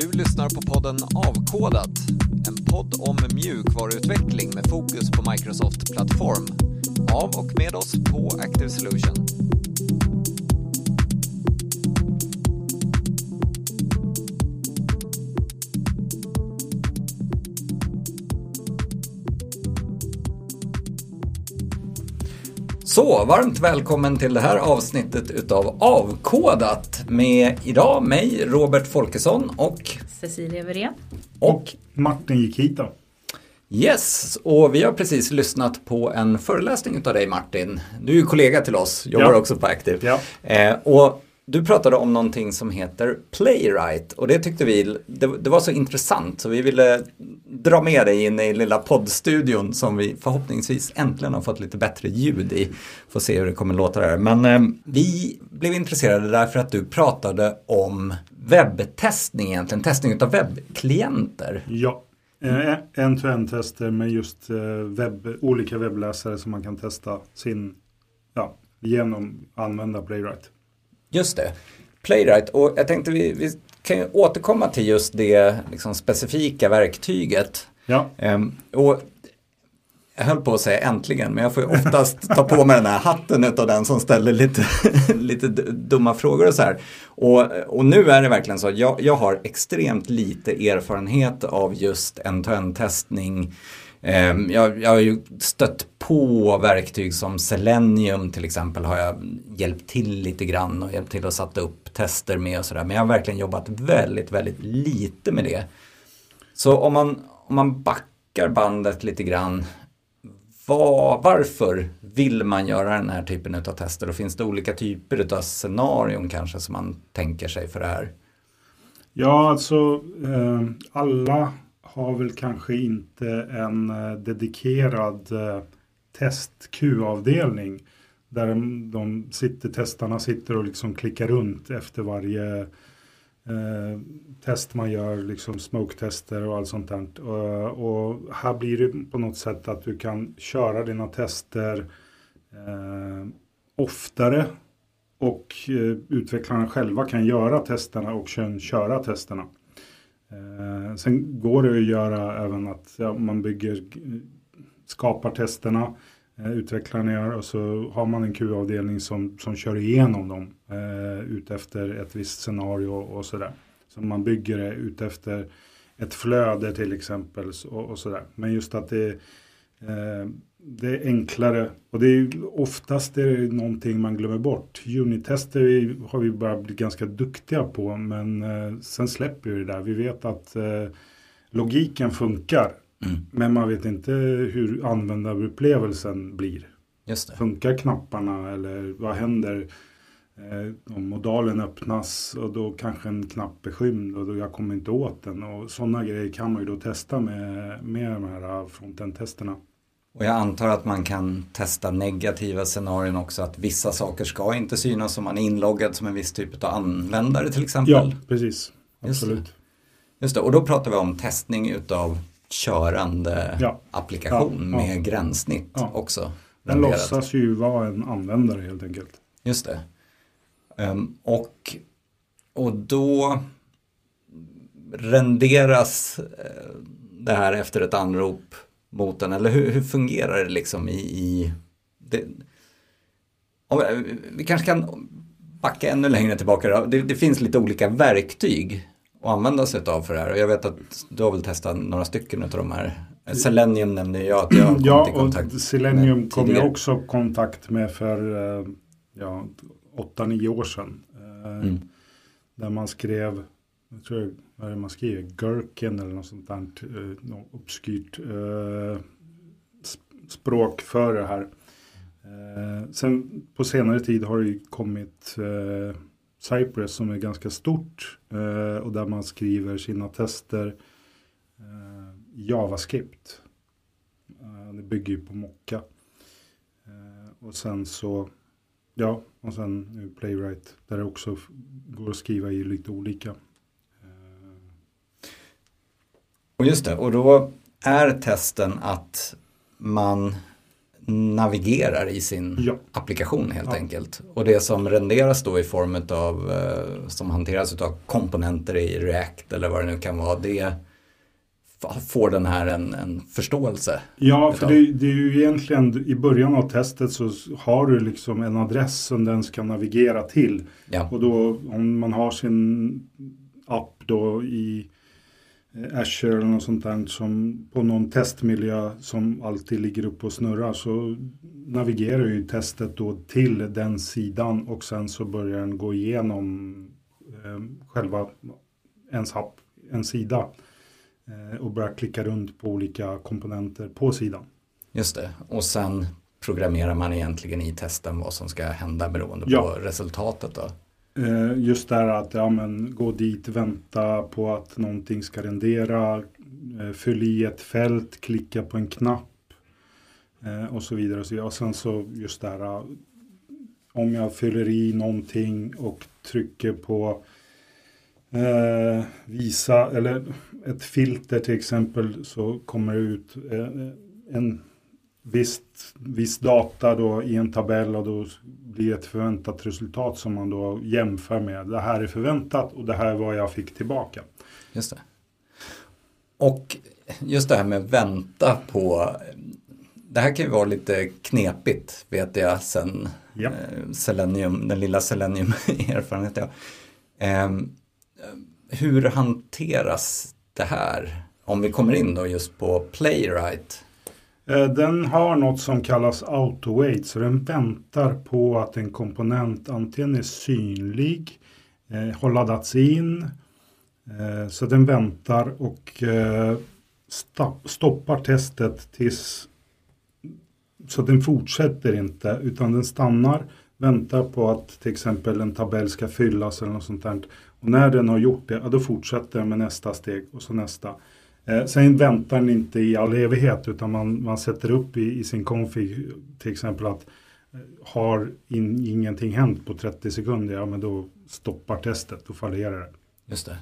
Du lyssnar på podden Avkodat, en podd om mjukvaruutveckling med fokus på Microsoft Plattform. Av och med oss på Active Solution. Så, varmt välkommen till det här avsnittet utav Avkodat med idag mig, Robert Folkesson och Cecilia Wirén. Och Martin då. Yes, och vi har precis lyssnat på en föreläsning utav dig Martin. Du är ju kollega till oss, jobbar Ja. också på Active. Ja. Eh, och du pratade om någonting som heter Playwright och det tyckte vi, det, det var så intressant så vi ville dra med dig in i lilla poddstudion som vi förhoppningsvis äntligen har fått lite bättre ljud i. Får se hur det kommer låta där. Men eh, vi blev intresserade därför att du pratade om webbtestning egentligen, testning utav webbklienter. Ja. Eh, En-to-en-tester med just eh, webb, olika webbläsare som man kan testa sin, ja, genom att använda Playwright. Just det. Playwright. Och jag tänkte vi, vi kan ju återkomma till just det liksom, specifika verktyget. Ja, Ehm, och jag höll på att säga äntligen, men jag får ju oftast ta på mig den här hatten av den som ställer lite, lite dumma frågor och så här. Och, och nu är det verkligen så, jag, jag har extremt lite erfarenhet av just en to end testning ehm, jag, jag har ju stött på verktyg som Selenium till exempel har jag hjälpt till lite grann och hjälpt till att sätta upp tester med och sådär. Men jag har verkligen jobbat väldigt, väldigt lite med det. Så om man, om man backar bandet lite grann, var, varför vill man göra den här typen av tester? Och finns det olika typer av scenarion kanske som man tänker sig för det här? ja alltså eh, alla har väl kanske inte en eh, dedikerad eh, test-Q-avdelning. Där de, de sitter, testarna sitter och liksom klickar runt efter varje eh, test man gör, liksom smoke-tester och allt sånt där. Och, och här blir det på något sätt att du kan köra dina tester eh, oftare och eh, utvecklarna själva kan göra testerna och sen köra testerna. Eh, sen går det att göra även att ja, man bygger, eh, skapar testerna, Eh, utvecklarna gör och så har man en Q-avdelning som, som kör igenom dem eh, utefter ett visst scenario och sådär. Så man bygger det utefter ett flöde till exempel och, och sådär. Men just att det, eh, det är enklare och det är oftast är det någonting man glömmer bort. Unitester har vi bara blivit ganska duktiga på men eh, sen släpper vi det där. Vi vet att eh, logiken funkar Mm. men man vet inte hur användarupplevelsen blir. Funkar knapparna eller vad händer eh, om modalen öppnas och då kanske en knapp är skymd och då jag kommer inte åt den. Och sådana grejer kan man ju då testa med, med de här frontend-testerna. Och jag antar att man kan testa negativa scenarion också, att vissa saker ska inte synas om man är inloggad som en viss typ av användare till exempel. Ja, precis. Just det. Absolut. Just det, och då pratar vi om testning utav körande Ja. applikation Ja, ja. med gränssnitt Ja. också. Den renderat. låtsas ju vara en användare helt enkelt. Just det. Ehm, och, och då renderas eh, det här efter ett anrop mot den, eller hur, hur fungerar det liksom i... i det, om, eh, vi kanske kan backa ännu längre tillbaka. Det, det finns lite olika verktyg att använda sig av för det här. Och jag vet att du har väl testat några stycken av de här. Selenium nämnde jag att jag har kommit Ja, i kontakt och Selenium med kom jag också i kontakt med för eh, ja, 8-9 år sedan. Eh, Mm. Där man skrev, jag tror vad är det man skriver, Gherkin eller något sånt där, eh, något obskyrt sp- språk för det här. Sen på senare tid har det ju kommit Cypress som är ganska stort eh, och där man skriver sina tester eh, JavaScript. Eh, det bygger ju på Mocka. Och sen så, ja, och sen Playwright där det också går att skriva i lite olika. Och just det, och då är testen att man navigerar i sin Ja. applikation helt Ja. enkelt. Och det som renderas då i form av, eh, som hanteras av komponenter i React eller vad det nu kan vara, det får den här en, en förståelse. Ja, för det, det är ju egentligen i början av testet så har du liksom en adress som den ska navigera till. Ja, Och då om man har sin app då i Azure eller något sånt där som på någon testmiljö som alltid ligger uppe och snurrar så navigerar ju testet då till den sidan och sen så börjar den gå igenom eh, själva ens app, en sida eh, och börjar klicka runt på olika komponenter på sidan. just det. Och sen programmerar man egentligen i testen vad som ska hända beroende Ja. på resultatet. Då. Just Just där att ja, men, gå dit, vänta på att någonting ska rendera, eh, fyll i ett fält, klicka på en knapp eh, och så vidare. Och, så, vidare. och sen så just det här om jag fyller i någonting och trycker på eh, visa eller ett filter till exempel så kommer det ut eh, en visst, viss data då i en tabell och då blir ett förväntat resultat som man då jämför med. Det här är förväntat och det här är vad jag fick tillbaka. Just det. Och just det här med vänta på det här kan ju vara lite knepigt vet jag sen Ja. eh, Selenium, den lilla Selenium-erfarenheten. Eh, hur hanteras det här? Om vi kommer in då just på Playwright. Eh, den har något som kallas auto-wait så den väntar på att en komponent antingen är synlig, eh, har laddats in, eh, så den väntar och stoppar testet tills så den fortsätter inte utan den stannar, väntar på att till exempel en tabell ska fyllas eller något sånt där. Och när den har gjort det, ja, då fortsätter den med nästa steg och så nästa. Eh, sen väntar den inte i all evighet utan man, man sätter upp i, i sin config till exempel att eh, har in, ingenting hänt på 30 sekunder, ja men då stoppar testet, då fallerar det. Just det.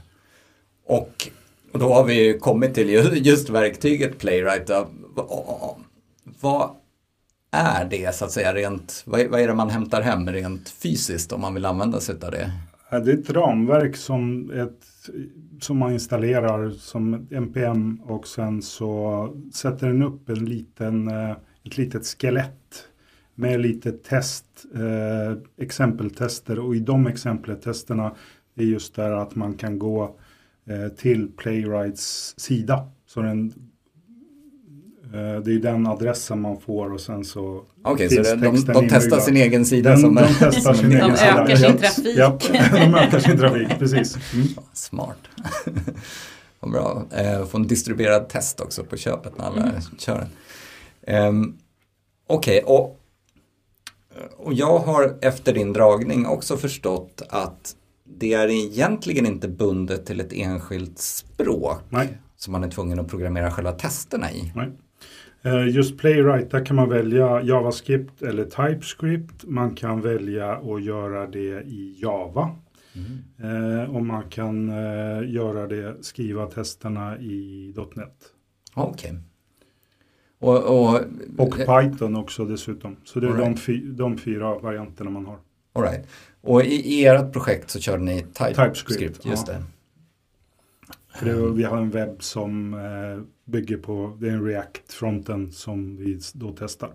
Och, och då har vi ju kommit till just verktyget Playwright. Vad är det så att säga rent, vad är, vad är det man hämtar hem rent fysiskt om man vill använda sig av det? Ja, Det är ett ramverk som, ett, som man installerar som ett NPM och sen så sätter den upp en liten, eh, ett litet skelett med lite test, eh, exempeltester och i de exempeltesterna är just där att man kan gå eh, till Playwrights sida. Så den, det är den adressen man får och sen så Okej, så finns det, de, de testar sin egen sida Den, som de är testar sin en egen De sida. ökar sin trafik. Ja, de ökar sin trafik, precis. Mm. Smart. Vad bra. Eh, få en distribuerad test också på köpet när alla Mm. kör den. Um, Okej, och, och jag har efter din dragning också förstått att det är egentligen inte bundet till ett enskilt språk Nej. som man är tvungen att programmera själva testerna i. Nej. Eh, Just Playwright, där kan man välja JavaScript eller TypeScript. Man kan välja att göra det i Java. Eh, och man kan eh, göra det, skriva testerna i .NET. Okej. Och, och, Och Python också dessutom. Så det är All de, right. fy, de fyra varianterna man har. all right. och i, i ert projekt så körde ni TypeScript. TypeScript, just ja. det. För det, vi har en webb som bygger på, det är en React-fronten som vi då testar.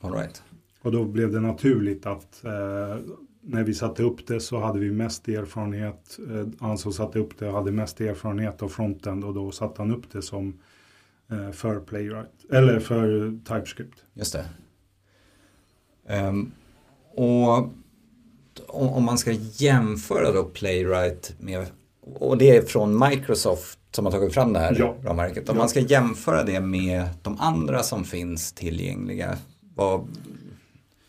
All right. Och då blev det naturligt att eh, när vi satte upp det så hade vi mest erfarenhet. Eh, han som satte upp det hade mest erfarenhet av fronten och då satte han upp det som eh, för Playwright. Eller för TypeScript. Just det. Ehm, och om, om man ska jämföra då Playwright med, och det är från Microsoft som har tagit fram det här Ja. ramverket. Om Ja. man ska jämföra det med de andra som finns tillgängliga, vad,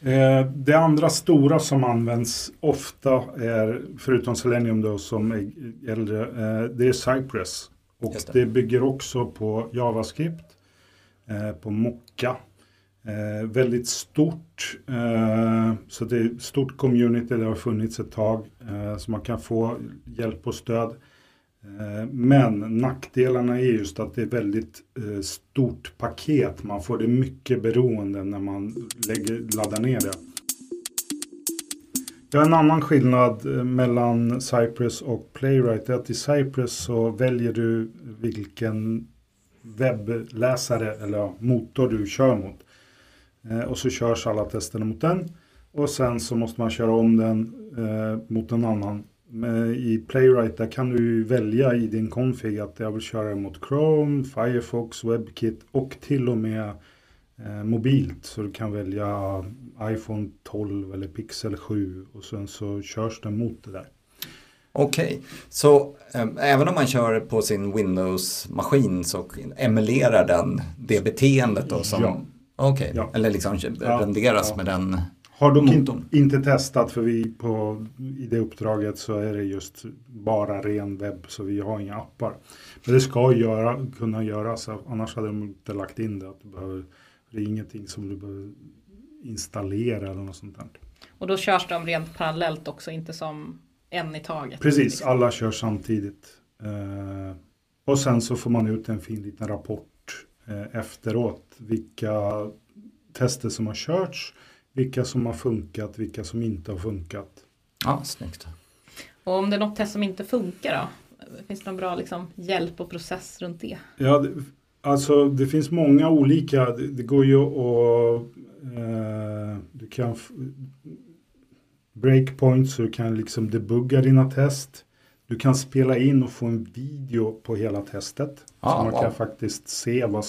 Eh, det andra stora som används ofta är, förutom Selenium då som är äldre, eh, det är Cypress. Och det. det. bygger också på JavaScript, eh, på Mocka. Eh, väldigt stort, eh, så det är ett stort community, det har funnits ett tag. Eh, så man kan få hjälp och stöd. Eh, men nackdelarna är just att det är väldigt eh, stort paket. Man får det mycket beroende när man lägger, laddar ner det. Ja, en annan skillnad eh, mellan Cypress och Playwright är att i Cypress så väljer du vilken webbläsare eller motor du kör mot. Och så körs alla testerna mot den. Och sen så måste man köra om den mot en annan i Playwright där kan du välja i din config att jag vill köra mot Chrome, Firefox, WebKit och till och med eh, mobilt. Så du kan välja iPhone 12 eller Pixel 7 och sen så körs den mot det där. Okej, okay. så eh, även om man kör på sin Windows-maskin så emulerar den det beteendet då som ja. Okej, okay. ja. eller liksom renderas ja. med den har dock in, inte testat för vi på, i det uppdraget så är det just bara ren webb så vi har inga appar. Men det ska göra, kunna göras annars hade de inte lagt in det. Att du behöver, det är ingenting som du behöver installera eller något sånt där. Och då körs de rent parallellt också, inte som en i taget? Precis, liksom. alla kör samtidigt. Eh, och sen så får man ut en fin liten rapport efteråt. Vilka tester som har körts vilka som har funkat, vilka som inte har funkat. Ja, snyggt. Och om det är något test som inte funkar då? Finns det någon bra liksom, hjälp och process runt det? Ja, det, alltså det finns många olika. Det, det går ju att eh, du kan breakpoints så du kan liksom debugga dina test. Du kan spela in och få en video på hela testet. Ah, så man wow. kan faktiskt se vad,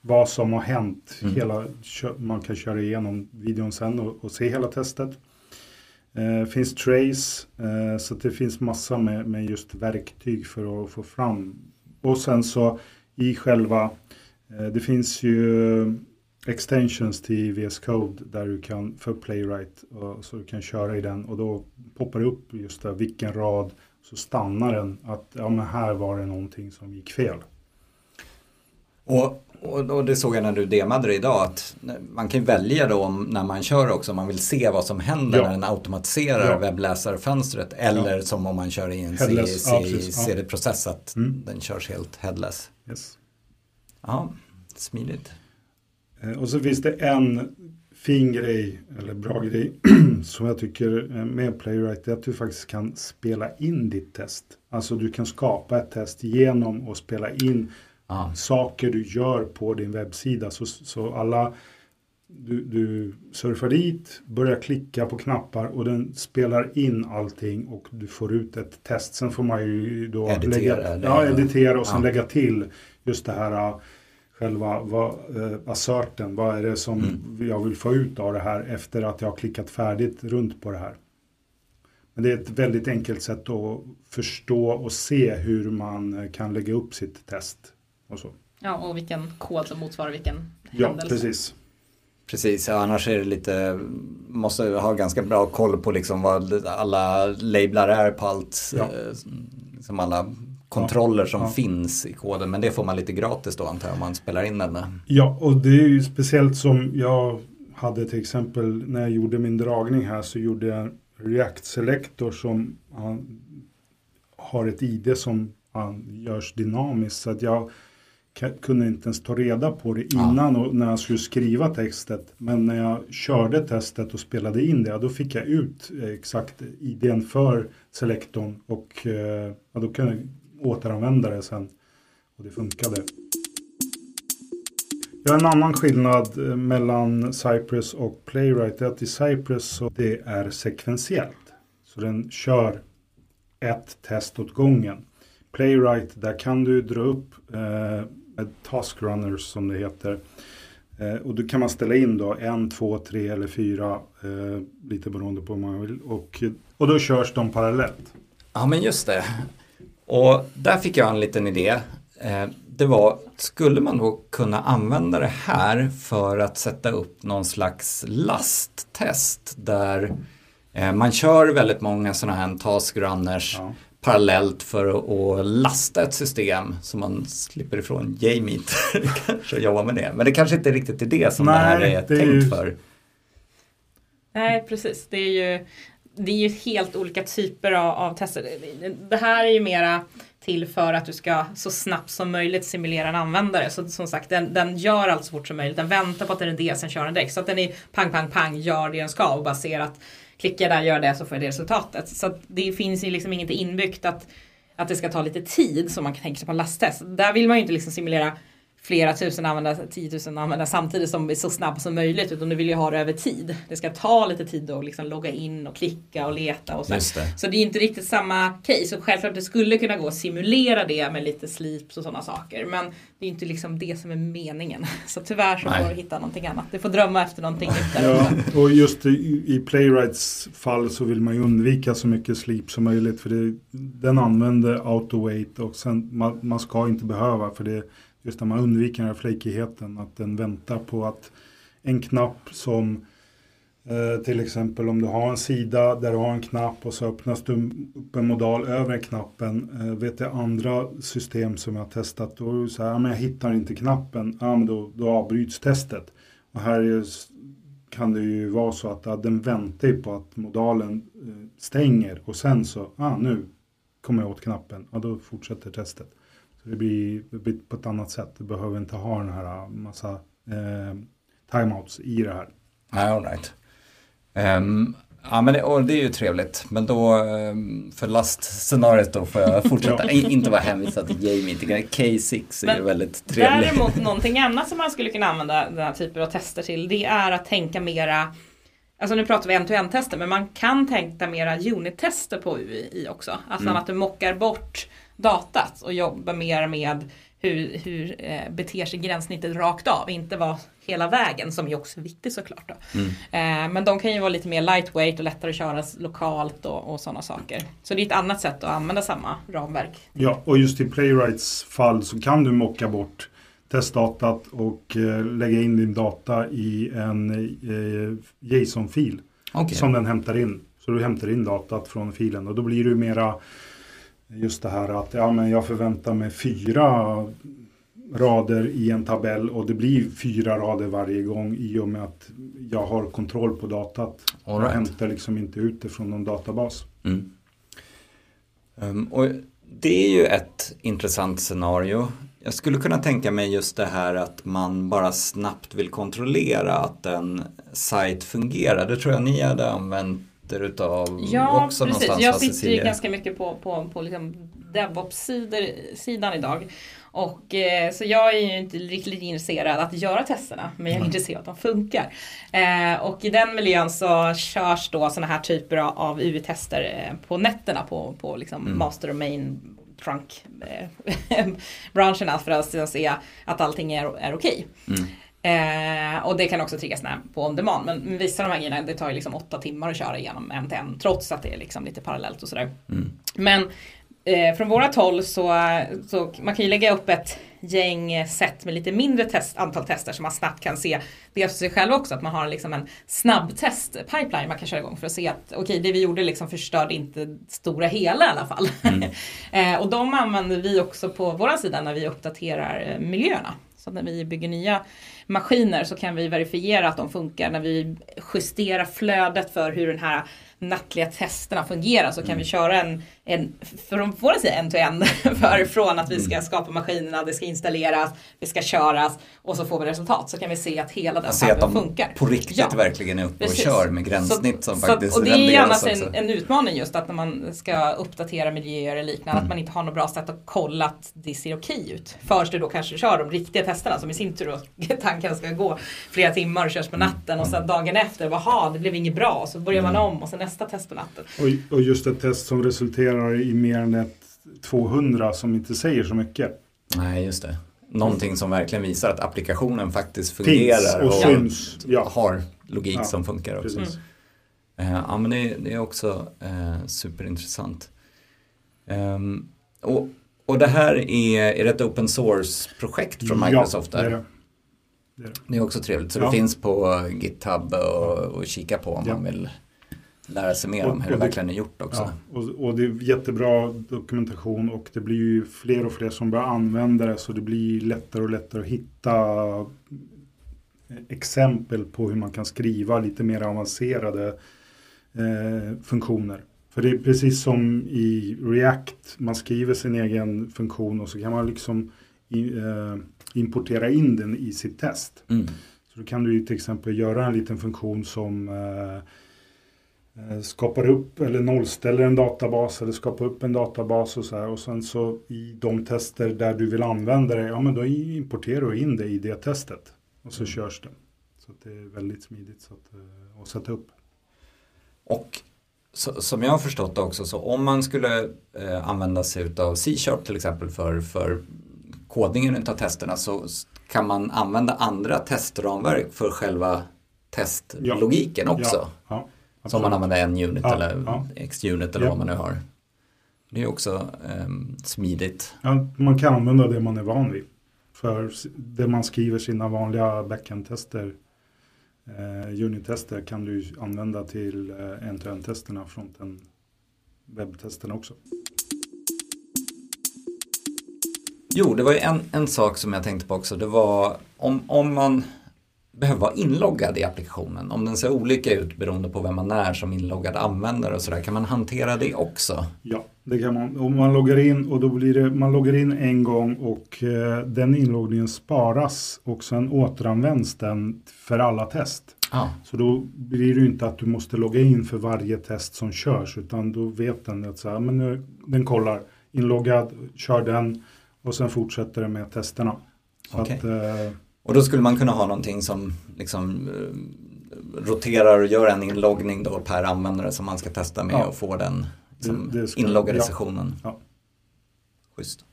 vad som har hänt. Mm. Hela, man kan köra igenom videon sen och, och se hela testet. Eh, finns trace, eh, så det finns massa med, med just verktyg för att få fram. Och sen så i själva, eh, det finns ju extensions till VS Code där du kan för Playwright och, så du kan köra i den och då poppar det upp just där vilken rad så stannar den att ja men här var det någonting som gick fel. Och och, och, det såg jag när du demade det idag att man kan välja då när man kör också om man vill se vad som händer ja. när den automatiserar ja. webbläsarfönstret eller ja. som om man kör i en CD-process att mm. den körs helt headless. Yes. Ja, smidigt. Eh, och så finns det en fin grej, eller bra grej, som jag tycker med Playwright, är att du faktiskt kan spela in ditt test. Alltså du kan skapa ett test genom att spela in ah. saker du gör på din webbsida. Så, så alla du, du surfar dit, börjar klicka på knappar och den spelar in allting och du får ut ett test. Sen får man ju då editera, lägga, ja, editera och sen ja. lägga till just det här själva vad, äh, asserten. Vad är det som mm. jag vill få ut av det här efter att jag har klickat färdigt runt på det här. Men det är ett väldigt enkelt sätt att förstå och se hur man kan lägga upp sitt test. Och så. Ja, och vilken kod som motsvarar vilken ja, händelse. Precis. Precis, ja, annars är det lite, måste ha ganska bra koll på liksom vad alla lablar är på allt, ja. eh, liksom alla kontroller som ja. finns i koden. Men det får man lite gratis då antar jag om man spelar in den. Ja, och det är ju speciellt som jag hade till exempel när jag gjorde min dragning här så gjorde jag en React Selector som har ett ID som görs dynamiskt. Så att jag kunde inte ens ta reda på det innan och när jag skulle skriva textet. Men när jag körde testet och spelade in det, då fick jag ut exakt idén för selektorn och eh, ja, då kunde jag återanvända det sen. Och det funkade. Ja, en annan skillnad eh, mellan Cypress och Playwright är att i Cypress så det är sekventiellt. Så den kör ett test åt gången. Playwright, där kan du dra upp eh, task runners som det heter. Eh, och då kan man ställa in då en, två, tre eller fyra, eh, lite beroende på hur man vill. Och, och då körs de parallellt. Ja men just det. Och där fick jag en liten idé. Eh, det var, skulle man då kunna använda det här för att sätta upp någon slags lasttest där eh, man kör väldigt många sådana här task runners ja parallellt för att lasta ett system så man slipper ifrån JMeet. kanske jobba med det. Men det kanske inte är riktigt är det som Nej, det här är det tänkt är ju... för. Nej, precis. Det är ju det är ju helt olika typer av, av tester. Det här är ju mera till för att du ska så snabbt som möjligt simulera en användare. Så som sagt, den, den gör allt så fort som möjligt. Den väntar på att den är det, sen kör den direkt. Så att den är pang, pang, pang, gör det den ska och bara ser att klickar där, gör det så får jag det resultatet. Så att det finns ju liksom inget inbyggt att, att det ska ta lite tid som man kan tänka sig på en lasttest. Där vill man ju inte liksom simulera flera tusen användare, tiotusen användare samtidigt som är så snabb som möjligt utan du vill ju ha det över tid. Det ska ta lite tid att liksom logga in och klicka och leta och så. Det. Så det är inte riktigt samma case och självklart det skulle kunna gå att simulera det med lite slips och sådana saker men det är inte liksom det som är meningen. Så tyvärr så får du hitta någonting annat. Du får drömma efter någonting nytt Ja, och just i, i Playwrights fall så vill man ju undvika så mycket slip som möjligt för det, den använder auto-wait och sen man, man ska inte behöva för det just när man undviker den här flakigheten, att den väntar på att en knapp som eh, till exempel om du har en sida där du har en knapp och så öppnas du upp en modal över knappen. Eh, vet jag andra system som jag har testat, då är det så här, men jag hittar inte knappen, ja, men då, då avbryts testet. Och här är, kan det ju vara så att ja, den väntar på att modalen eh, stänger och sen så, ah, nu kommer jag åt knappen, ja då fortsätter testet. Det blir, det blir på ett annat sätt. Du behöver inte ha den här massa eh, timeouts i det här. all right. Um, ja, men det, och det är ju trevligt. Men då um, för lastscenariot då får jag fortsätta. ja. Inte vara hänvisad till Jamie. K6 är men väldigt trevligt. Däremot någonting annat som man skulle kunna använda den här typen av tester till. Det är att tänka mera Alltså nu pratar vi en-to-en tester men man kan tänka mera unit-tester på UI också. Alltså mm. att du mockar bort datat och jobba mer med hur, hur eh, beter sig gränssnittet rakt av, inte vara hela vägen som är också viktigt såklart. Då. Mm. Eh, men de kan ju vara lite mer lightweight och lättare att köra lokalt och, och sådana saker. Så det är ett annat sätt att använda samma ramverk. Ja, och just i Playwrights fall så kan du mocka bort testdatat och eh, lägga in din data i en eh, JSON-fil okay. som den hämtar in. Så du hämtar in datat från filen och då blir du mera just det här att ja, men jag förväntar mig fyra rader i en tabell och det blir fyra rader varje gång i och med att jag har kontroll på datat. All right. Jag hämtar liksom inte ut det från någon databas. Mm. Um, och det är ju ett intressant scenario. Jag skulle kunna tänka mig just det här att man bara snabbt vill kontrollera att en sajt fungerar. Det tror jag ni hade använt produkter utav ja, också precis. någonstans? Jag sitter ju ganska mycket på, på, på liksom DevOps-sidan idag. Och, eh, så jag är ju inte riktigt intresserad att göra testerna men jag är mm. intresserad att de funkar. Eh, och i den miljön så körs då sådana här typer av, UV-tester eh, på nätterna på, på liksom mm. master och main trunk eh, för att se att allting är, är okej. Okay. Mm. Eh, och det kan också triggas på on demand. Men vissa av de här grejerna det tar ju liksom åtta timmar att köra igenom en till en. Trots att det är liksom lite parallellt och sådär. Mm. Men eh, från vårat håll så, så man kan ju lägga upp ett gäng set med lite mindre test, antal tester som man snabbt kan se dels för sig själv också. Att man har liksom en snabbtest pipeline man kan köra igång för att se att okej okay, det vi gjorde liksom förstörde inte stora hela i alla fall. Mm. eh, och de använder vi också på vår sida när vi uppdaterar eh, miljöerna. Så när vi bygger nya maskiner så kan vi verifiera att de funkar. När vi justerar flödet för hur den här nattliga testerna fungerar så kan mm. vi köra en, en från vår sida en to en för från att vi ska mm. skapa maskinerna, det ska installeras, det ska köras och så får vi resultat så kan vi se att hela den se att de funkar. på riktigt ja. verkligen är uppe och kör med gränssnitt som så, faktiskt Och det är annars en, en, utmaning just att när man ska uppdatera miljöer eller liknande mm. att man inte har något bra sätt att kolla att det ser okej ut. Först du då kanske kör de riktiga testerna som i sin tur då tanken ska gå flera timmar och körs på natten och sen dagen efter, jaha det blev inget bra så börjar man om och sen nästa test på natten. Och, och just ett test som resulterar i mer än ett 200 som inte säger så mycket. Nej, just det. Någonting som verkligen visar att applikationen faktiskt fungerar och, och syns. Ja. har logik ja, som funkar också. Mm. ja, men det, det är också eh, superintressant. Um, och, och det här är, är det ett open source-projekt från Microsoft? Ja, det är det. Det är, det är också trevligt, så ja. det finns på GitHub och, och kika på om man vill lära sig mer om hur det, det verkligen är gjort också. Ja, och, och, det är jättebra dokumentation och det blir ju fler och fler som börjar använda det så det blir lättare och lättare att hitta exempel på hur man kan skriva lite mer avancerade eh, funktioner. För det är precis som i React, man skriver sin egen funktion och så kan man liksom i, eh, importera in den i sitt test. Mm. Så då kan du till exempel göra en liten funktion som eh, eh, skapar upp eller nollställer en databas eller skapar upp en databas och så här. Och sen så i de tester där du vill använda det, ja men då importerar du in det i det testet. Och så körs det. Så det är väldigt smidigt så att, eh, att sätta upp. Och så, som jag har förstått det också, så om man skulle eh, använda sig av C-sharp till exempel för, för kodningen av testerna så kan man använda andra testramverk för själva testlogiken Ja. också. Ja, ja, som man absolut. använder en unit Ja, eller ja. X-unit eller Ja. vad man nu har. Det är också ehm, smidigt. Ja, man kan använda det man är van vid. För det man skriver sina vanliga backend-tester, eh, unit-tester kan du använda till eh, end-to-end-testerna, fronten webbtesterna också. Jo, det var ju en, en sak som jag tänkte på också. Det var om, om man behöver vara inloggad i applikationen. Om den ser olika ut beroende på vem man är som inloggad användare och sådär. Kan man hantera det också? Ja, det kan man. Om man loggar in och då blir det, man loggar in en gång och eh, den inloggningen sparas och sen återanvänds den för alla test. Ja, Så då blir det ju inte att du måste logga in för varje test som körs utan då vet den att så här, men nu, den kollar inloggad, kör den och sen fortsätter den med testerna. Så Okej. att, eh, och då skulle man kunna ha någonting som liksom eh, roterar och gör en inloggning då per användare som man ska testa med Ja. och få den liksom, Det- det ska- inloggade ja. sessionen. Ja. Schysst.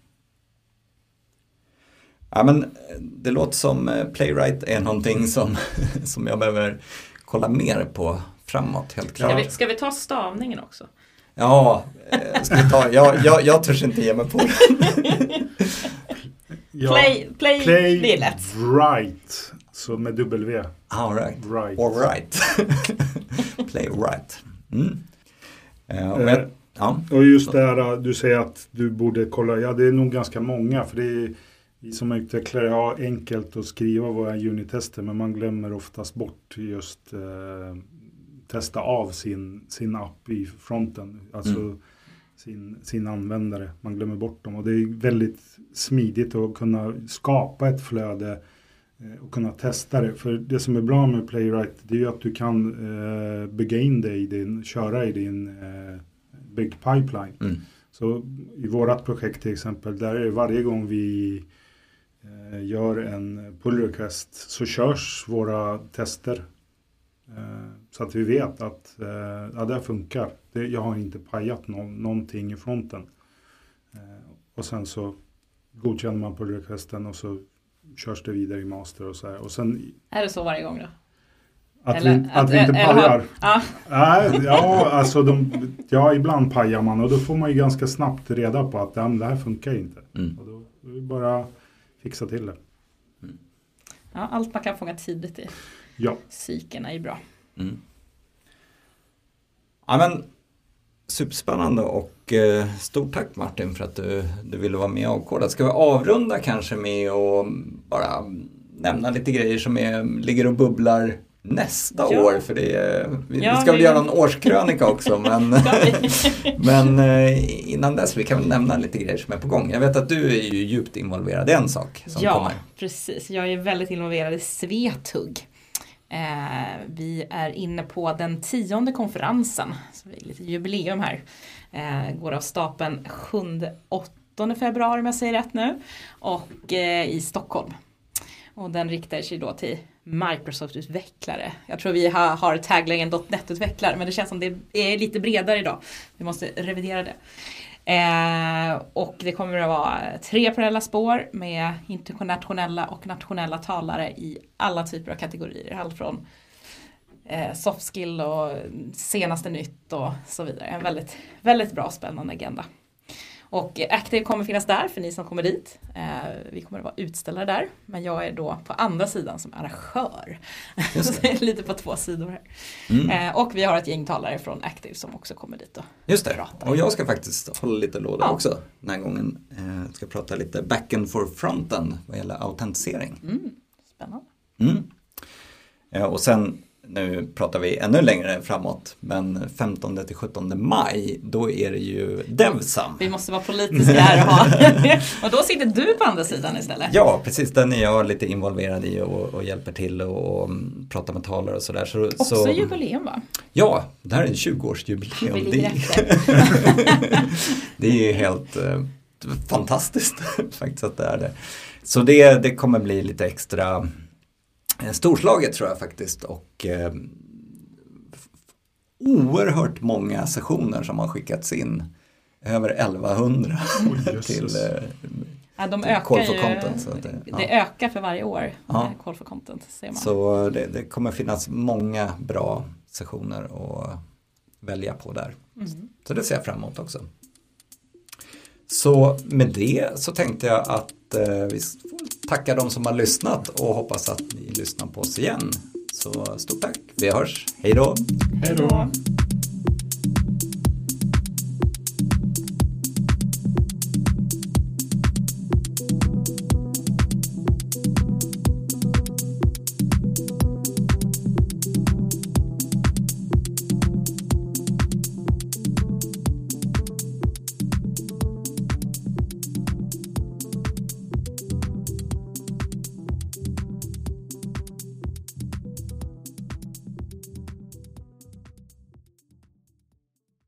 Ja men eh, det låter som eh, Playwright är någonting som, som jag behöver kolla mer på framåt helt Ska, klart. vi, ska vi ta stavningen också? Ja, ska vi ta, jag, jag, jag törs inte ge mig på det. ja, Play, play, play det är lätt. right, så med W. All right. Right. All right. Play right. Mm. Eh, och Eh, jag, ja. Och just det här du säger att du borde kolla, ja det är nog ganska många för det är vi som utvecklare har enkelt att skriva våra unit-tester men man glömmer oftast bort just eh, testa av sin, sin app i fronten. Alltså Mm. Sin, sin användare. Man glömmer bort dem och det är väldigt smidigt att kunna skapa ett flöde eh, och kunna testa det. För det som är bra med Playwright det är ju att du kan eh, bygga in det i din, köra i din eh, byggpipeline. Mm. Så i vårat projekt till exempel, där är det varje gång vi eh, gör en pull request så körs våra tester. Eh, så att vi vet att eh, ja, det funkar. Det, jag har inte pajat nå- någonting i fronten. Eh, och sen så godkänner man pull requesten och så körs det vidare i master och så här. Och sen Är det så varje gång då? att, Eller vi, att, att- vi inte eller pajar. Ja, ja, alltså de, ja, ibland pajar man och då får man ju ganska snabbt reda på att det här funkar inte. Mm. Och då är det bara fixa till det. ja, allt man kan fånga tidigt i Ja, cykeln är ju bra. Mm. Ja, men, superspännande och eh, stort tack Martin för att du, du ville vara med och avkoda. Ska vi avrunda kanske med att bara nämna lite grejer som är, ligger och bubblar nästa Ja. år? För det är, vi, Ja, vi ska väl vi- göra någon årskrönika också men, men eh, innan dess vi kan väl nämna lite grejer som är på gång. Jag vet att du är ju djupt involverad i en sak som ja, kommer. precis. Jag är väldigt involverad i Svetug. Eh, vi är inne på den tionde konferensen, så det är lite jubileum här. Eh, går av stapeln 7-8 februari om jag säger rätt nu. Och eh, i Stockholm. Och den riktar sig då till Microsoft-utvecklare. Jag tror vi har, har tagline .NET-utvecklare men det känns som det är lite bredare idag. Vi måste revidera det. Eh, och det kommer att vara tre parallella spår med internationella och nationella talare i alla typer av kategorier. Allt från eh, soft skill och senaste nytt och så vidare. En väldigt, väldigt bra spännande agenda. Och Active kommer finnas där för ni som kommer dit. Eh, vi kommer att vara utställare där. Men jag är då på andra sidan som arrangör. Lite på två sidor här. Mm. Eh, och vi har ett gäng talare från Active som också kommer dit. Då. Just det, prata. och jag ska faktiskt hålla lite låda Ja. också den här gången. Eh, ska prata lite backend for fronten vad gäller autentisering. Mm, spännande. Mm. Och sen nu pratar vi ännu längre framåt, men 15 till 17 maj, då är det ju Devsam. Vi måste vara politiska här och ha. och då sitter du på andra sidan istället. Ja, precis. Den är jag lite involverad i och, och hjälper till och, och pratar med talare och sådär. Så, Också så, jubileum va? Ja, det här är en 20-årsjubileum. Vi Det, det är ju helt eh, fantastiskt faktiskt att det är det. Så det, det kommer bli lite extra storslaget tror jag faktiskt. Och eh, oerhört många sessioner som har skickats in. Över 1100 Oj, jösses. till eh, Ja, de Till ökar Call for ju. Content, så att det- det ja. ökar för varje år. Ja. eh, Call for content ser man. Så det, det kommer finnas många bra sessioner att välja på där. Mm. Så det ser jag fram emot också. Så med det så tänkte jag att eh, vi får tacka de som har lyssnat och hoppas att ni lyssnar på oss igen. Så stort tack, vi hörs, hej då! Hej då!